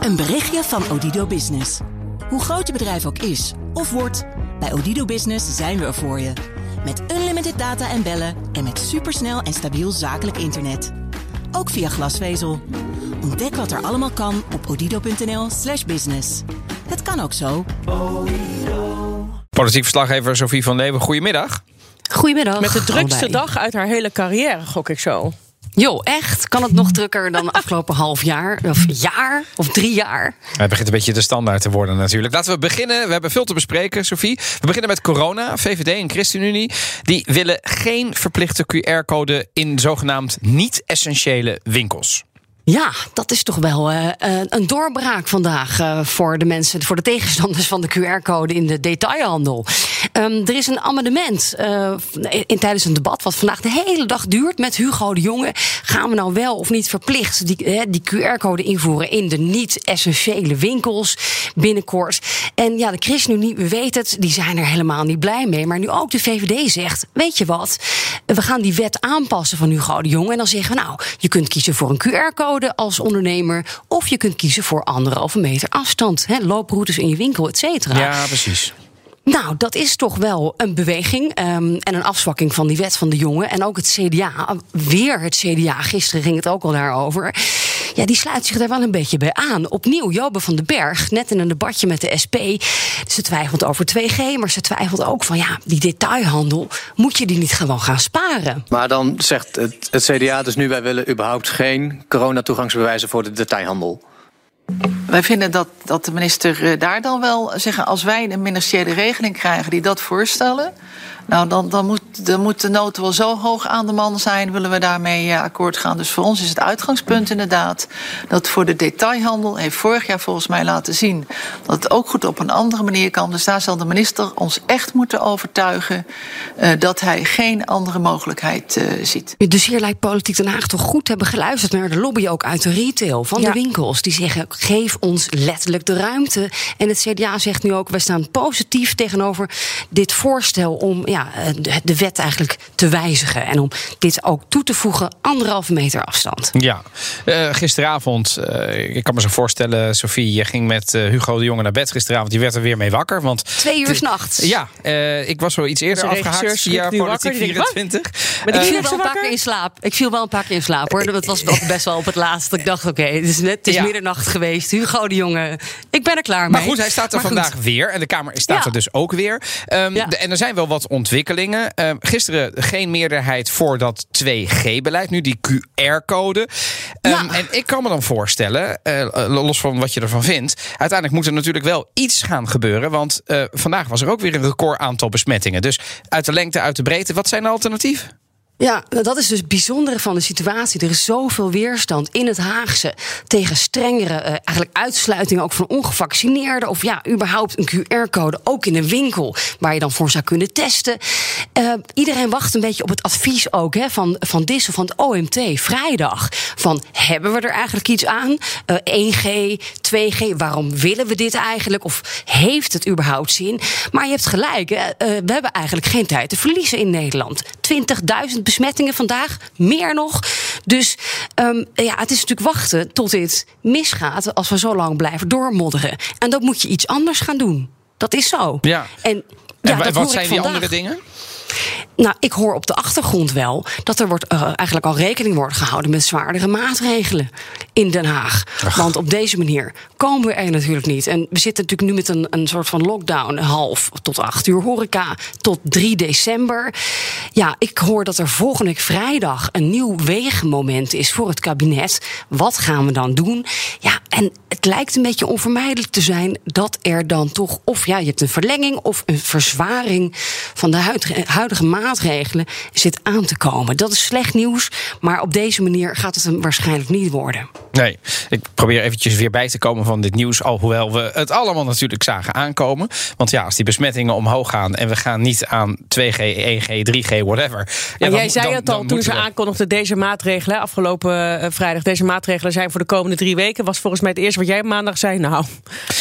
Een berichtje van Odido Business. Hoe groot je bedrijf ook is of wordt, bij Odido Business zijn we er voor je. Met unlimited data en bellen en met supersnel en stabiel zakelijk internet. Ook via glasvezel. Ontdek wat er allemaal kan op odido.nl/slash business. Het kan ook zo. Politiek verslaggever Sophie van Leeuwen, goedemiddag. Goedemiddag. Met de drukste dag uit haar hele carrière, gok ik zo. Jo, echt? Kan het nog drukker dan afgelopen half jaar? Of jaar? Of drie jaar? Het begint een beetje de standaard te worden natuurlijk. Laten we beginnen. We hebben veel te bespreken, Sophie. We beginnen met corona. VVD en ChristenUnie die willen geen verplichte QR-code in zogenaamd niet-essentiële winkels. Ja, dat is toch wel eh, eh, een doorbraak vandaag eh, voor de mensen, voor de tegenstanders van de QR-code in de detailhandel. Ehm, er is een amendement in, tijdens een debat, wat vandaag de hele dag duurt met Hugo de Jonge. Gaan we nou wel of niet verplicht die, die QR-code invoeren in de niet-essentiële winkels binnenkort? En ja, de ChristenUnie, we weten het, die zijn er helemaal niet blij mee. Maar nu ook de VVD zegt: Weet je wat, we gaan die wet aanpassen van Hugo de Jonge. En dan zeggen we: Nou, je kunt kiezen voor een QR-code als ondernemer. Of je kunt kiezen voor anderhalve meter afstand. Hè, looproutes in je winkel, et cetera. Ja, precies. Nou, dat is toch wel een beweging ehm, en een afzwakking van die wet van de jongen. En ook het CDA, weer het CDA, gisteren ging het ook al daarover. Ja, die sluit zich daar wel een beetje bij aan. Opnieuw, Jobe van den Berg, net in een debatje met de SP. Ze twijfelt over 2G, maar ze twijfelt ook van ja, die detailhandel, moet je die niet gewoon gaan sparen? Maar dan zegt het, het CDA dus nu: wij willen überhaupt geen coronatoegangsbewijzen voor de detailhandel. Wij vinden dat, dat de minister eh, daar dan wel zeggen... als wij een ministeriële regeling krijgen die dat voorstellen... nou, dan, dan, moet, dan moet de nood wel zo hoog aan de man zijn... willen we daarmee eh, akkoord gaan. Dus voor ons is het uitgangspunt inderdaad... dat voor de detailhandel heeft vorig jaar volgens mij laten zien... dat het ook goed op een andere manier kan. Dus daar zal de minister ons echt moeten overtuigen... eh, dat hij geen andere mogelijkheid eh, ziet. Dus hier lijkt Politiek Den Haag toch goed te hebben geluisterd naar de lobby ook uit de retail van Ja. de winkels. Die zeggen: geef ons letterlijk de ruimte. En het CDA zegt nu ook: wij staan positief tegenover dit voorstel om ja, de wet eigenlijk te wijzigen. En om dit ook toe te voegen: anderhalve meter afstand. Ja, Eh, gisteravond, eh, ik kan me zo voorstellen, Sophie, je ging met eh, Hugo de Jonge naar bed gisteravond. Die werd er weer mee wakker. Want Twee uur s'nachts. Ja, eh, ik was zo iets eerder afgehaakt via Politiek wakker. Die denkt, 24. Maar Ik viel wel een paar keer in slaap. Ik viel wel een paar keer in slaap hoor. Dat was ook best wel op het laatst. Ik dacht: oké, het is net het is Ja. middernacht geweest. Hugo de Jonge, ik ben er klaar mee. Maar goed, hij staat er Maar goed. vandaag weer. En de Kamer staat Ja. er dus ook weer. Ehm, Ja. de- en er zijn wel wat ontwikkelingen. Ehm, gisteren geen meerderheid voor dat 2G-beleid. Nu die QR-code. Ehm, Ja. En ik kan me dan voorstellen, eh, los van wat je ervan vindt... uiteindelijk moet er natuurlijk wel iets gaan gebeuren. Want eh, vandaag was er ook weer een record aantal besmettingen. Dus uit de lengte, uit de breedte, wat zijn de alternatieven? Ja, nou, dat is dus het bijzondere van de situatie. Er is zoveel weerstand in het Haagse tegen strengere eh, eigenlijk uitsluiting ook van ongevaccineerden. Of ja, überhaupt een QR-code ook in een winkel waar je dan voor zou kunnen testen. Eh, iedereen wacht een beetje op het advies ook hè, van, van DIS of van het OMT vrijdag. Van hebben we er eigenlijk iets aan? Eh 1G, 2G, waarom willen we dit eigenlijk? Of heeft het überhaupt zin? Maar je hebt gelijk, eh, we hebben eigenlijk geen tijd te verliezen in Nederland. 20.000 besmettingen vandaag, meer nog. Dus ehm, ja, het is natuurlijk wachten tot dit misgaat als we zo lang blijven doormodderen. En dan moet je iets anders gaan doen. Dat is zo. Ja. En, ja, wa- dat wat hoor zijn ik die andere dingen? Nou, ik hoor op de achtergrond wel dat er wordt, eh, eigenlijk al rekening wordt gehouden met zwaardere maatregelen in Den Haag. Want op deze manier komen we er natuurlijk niet. En we zitten natuurlijk nu met een, een soort van lockdown, half tot acht uur horeca, tot 3 december. Ja, ik hoor dat er volgende vrijdag een nieuw weegmoment is voor het kabinet. Wat gaan we dan doen? Ja, en het lijkt een beetje onvermijdelijk te zijn dat er dan toch, of ja, je hebt een verlenging of een verzwaring van de huidige, huidige maatregelen zit aan te komen. Dat is slecht nieuws, maar op deze manier gaat het hem waarschijnlijk niet worden. Nee, ik probeer eventjes weer bij te komen van dit nieuws. Alhoewel we het allemaal natuurlijk zagen aankomen. Want ja, als die besmettingen omhoog gaan en we gaan niet aan 2G, 1G, 3G, whatever. Ja, dan- jij zei dan- het al toen ze we- aankondigden deze maatregelen afgelopen eh, vrijdag. Deze maatregelen zijn voor de komende drie weken. Was volgens mij het eerste wat jij maandag zei. Nou,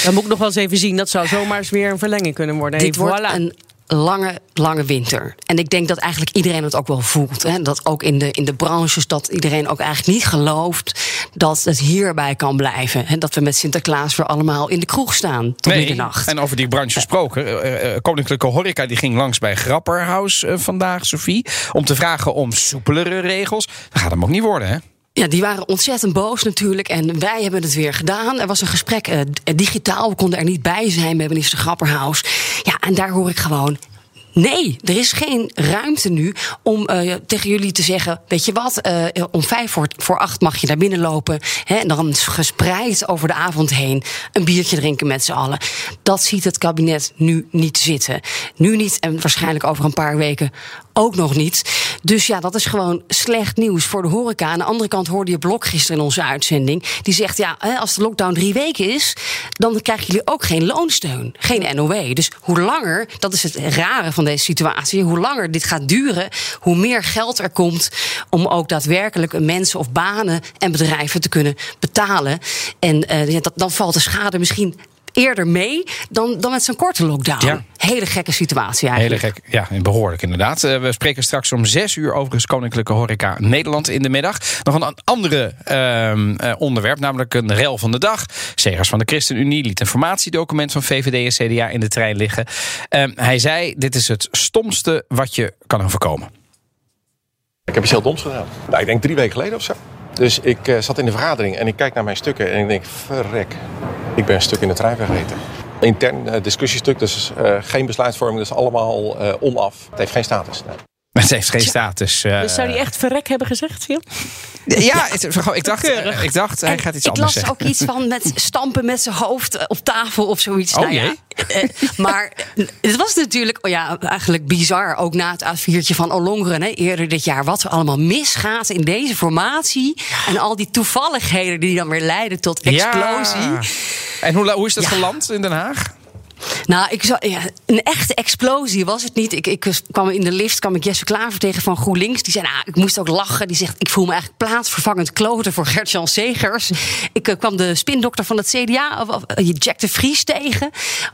dan moet ik nog wel eens even zien. Dat zou zomaar eens weer een verlenging kunnen worden. Dit Hey, wordt voilà. een lange, lange winter. En ik denk dat eigenlijk iedereen het ook wel voelt. Hè? Dat ook in de, in de branches, dat iedereen ook eigenlijk niet gelooft dat het hierbij kan blijven. Hè? Dat we met Sinterklaas weer allemaal in de kroeg staan tot middernacht. En over die branche gesproken. eh, eh, Koninklijke Horeca die ging langs bij Grapperhaus eh, vandaag, Sophie. Om te vragen om soepelere regels. Dat gaat hem ook niet worden, hè? Ja, die waren ontzettend boos natuurlijk. En wij hebben het weer gedaan. Er was een gesprek eh, digitaal. We konden er niet bij zijn bij minister Grapperhaus. Ja, en daar hoor ik gewoon. Nee, er is geen ruimte nu om eh, tegen jullie te zeggen: Weet je wat, eh, om vijf voor, voor acht mag je naar binnen lopen. Hè, en dan gespreid over de avond heen een biertje drinken met z'n allen. Dat ziet het kabinet nu niet zitten. Nu niet en waarschijnlijk over een paar weken ook nog niet. Dus ja, dat is gewoon slecht nieuws voor de horeca. Aan de andere kant hoorde je Blok gisteren in onze uitzending. Die zegt, ja, als de lockdown drie weken is... dan krijgen jullie ook geen loonsteun, geen NOW. Dus hoe langer, dat is het rare van deze situatie... hoe langer dit gaat duren, hoe meer geld er komt... om ook daadwerkelijk mensen of banen en bedrijven te kunnen betalen. En dat, dan valt de schade misschien eerder mee dan, dan met zo'n korte lockdown. Ja. Hele gekke situatie eigenlijk. Hele gek, ja, behoorlijk inderdaad. Uh, we spreken straks om zes uur overigens Koninklijke Horeca Nederland in de middag. Nog een andere uh, onderwerp, namelijk een rel van de dag. Segers van de ChristenUnie liet een formatiedocument van VVD en CDA in de trein liggen. Uh, hij zei, dit is het stomste wat je kan overkomen. Ik heb iets heel doms gedaan. Nou, ik denk drie weken geleden of zo. Dus ik uh, zat in de vergadering en ik kijk naar mijn stukken en ik denk, verrek, ik ben een stuk in de trein vergeten. Intern uh, discussiestuk, dus uh, geen besluitvorming, dus allemaal onaf. Het heeft geen status. Het heeft geen status. dus zou hij echt verrek hebben gezegd, Sil? Ja, het, ik dacht, ik dacht hij gaat iets ik anders zeggen. Ik las ook iets van met stampen met zijn hoofd op tafel of zoiets. Oh nou, ja. maar het was natuurlijk oh ja, eigenlijk bizar, ook na het A4'tje van Olongeren hè, eerder dit jaar, wat er allemaal misgaat in deze formatie. En al die toevalligheden die dan weer leiden tot explosie. Ja. En hoe, hoe is dat ja. geland in Den Haag? Nou, ik zou, een echte explosie was het niet. Ik, ik kwam in de lift, kwam ik Jesse Klaver tegen van GroenLinks. Die zei, nou, ik moest ook lachen. Die zegt, ik voel me eigenlijk plaatsvervangend kloten voor Gert-Jan Segers. ik uh, kwam de spindokter van het CDA, of, of, Jack de Vries, tegen.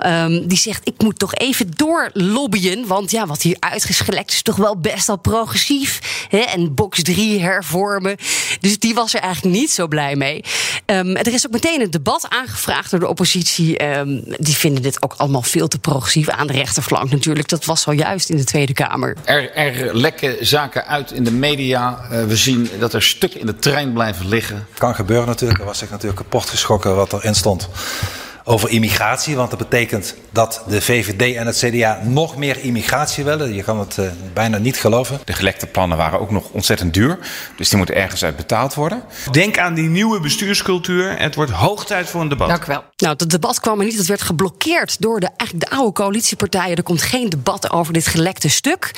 Um, die zegt, ik moet toch even doorlobbyen. Want ja, wat hier uitgeschelekt is toch wel best al progressief. Hè? En box 3 hervormen. Dus die was er eigenlijk niet zo blij mee. Um, er is ook meteen een debat aangevraagd door de oppositie. Um, die vinden dit ook allemaal veel te progressief aan de rechterflank natuurlijk. Dat was zojuist in de Tweede Kamer. Er, er lekken zaken uit in de media. Uh, we zien dat er stukken in de trein blijven liggen. Kan gebeuren natuurlijk. Er was ik natuurlijk kapot geschrokken wat erin stond over immigratie. Want dat betekent dat de VVD en het CDA nog meer immigratie willen. Je kan het uh, bijna niet geloven. De gelekte plannen waren ook nog ontzettend duur. Dus die moeten ergens uit betaald worden. Denk aan die nieuwe bestuurscultuur. Het wordt hoog tijd voor een debat. Dank u wel. Nou, het debat kwam er niet. Het werd geblokkeerd door de, eigenlijk de oude coalitiepartijen. Er komt geen debat over dit gelekte stuk.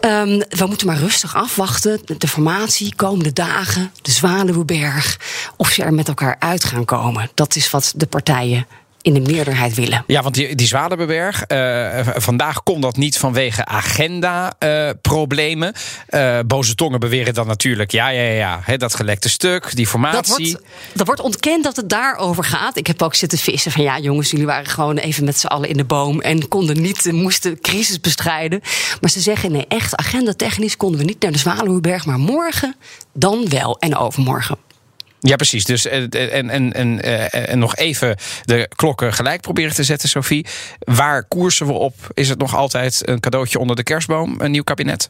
Um, we moeten maar rustig afwachten. De formatie, komende dagen, de Zwaluweberg. Of ze er met elkaar uit gaan komen. Dat is wat de partijen in de meerderheid willen. Ja, want die, die Zwaluweberg, uh, vandaag kon dat niet vanwege agenda-problemen. Uh, boze tongen beweren dan natuurlijk, ja, ja, ja, hè, dat gelekte stuk, die formatie. Dat wordt, dat wordt ontkend dat het daarover gaat. Ik heb ook zitten vissen van, ja jongens, jullie waren gewoon even met z'n allen in de boom... en konden niet, moesten crisis bestrijden. Maar ze zeggen, nee, echt agendatechnisch konden we niet naar de Zwaluweberg... maar morgen dan wel en overmorgen. Ja, precies. Dus en, en, en, en, en nog even de klokken gelijk proberen te zetten, Sophie. Waar koersen we op? Is het nog altijd een cadeautje onder de kerstboom, een nieuw kabinet?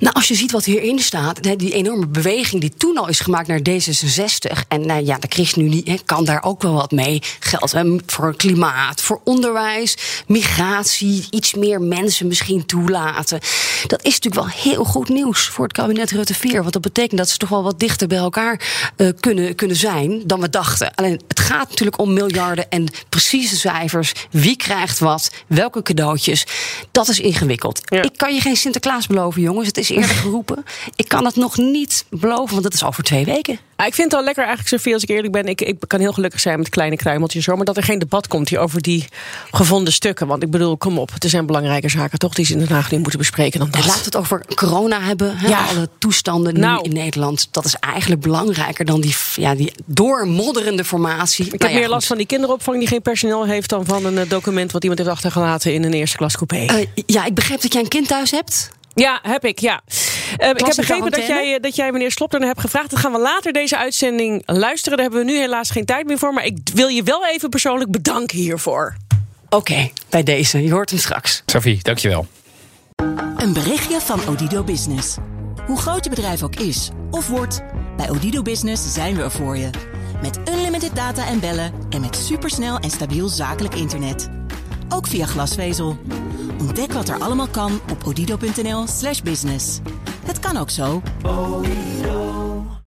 Nou, als je ziet wat hierin staat, die enorme beweging die toen al is gemaakt naar D66. En nou ja, de ChristenUnie kan daar ook wel wat mee. Geld voor klimaat, voor onderwijs, migratie, iets meer mensen misschien toelaten. Dat is natuurlijk wel heel goed nieuws voor het kabinet Rutte 4. Want dat betekent dat ze toch wel wat dichter bij elkaar uh, kunnen, kunnen zijn dan we dachten. Alleen het gaat natuurlijk om miljarden en precieze cijfers. Wie krijgt wat, welke cadeautjes. Dat is ingewikkeld. Ja. Ik kan je geen Sinterklaas beloven, jongens. Het is eerder geroepen. Ik kan het nog niet beloven, want dat is over twee weken. Ik vind het al lekker eigenlijk, Sofie, als ik eerlijk ben. Ik, ik kan heel gelukkig zijn met kleine kruimeltjes, hoor. Maar dat er geen debat komt hier over die gevonden stukken. Want ik bedoel, kom op, er zijn belangrijke zaken toch die ze in Den Haag nu moeten bespreken dan dat. Laten we het over corona hebben. Hè? Ja. Alle toestanden nu Nou. in Nederland. Dat is eigenlijk belangrijker dan die, ja, die doormodderende formatie. Ik heb meer last van die kinderopvang die geen personeel heeft dan van een eh, document wat iemand heeft achtergelaten in een eerste klas coupé. Eh, ja, ik begreep dat jij een kind thuis hebt. Ja, heb ik, ja. Eh, ik heb begrepen dat jij, eh, dat jij meneer Slop er hebt gevraagd. Dat gaan we later deze uitzending luisteren. Daar hebben we nu helaas geen tijd meer voor. Maar ik wil je wel even persoonlijk bedanken hiervoor. Oké, bij deze. Je hoort hem straks. Sophie, dankjewel. Een berichtje van Odido Business. Hoe groot je bedrijf ook is of wordt, bij Odido Business zijn we er voor je. Met unlimited data en bellen en met supersnel en stabiel zakelijk internet. Ook via glasvezel. Ontdek wat er allemaal kan op odido.nl/slash business. Het kan ook zo.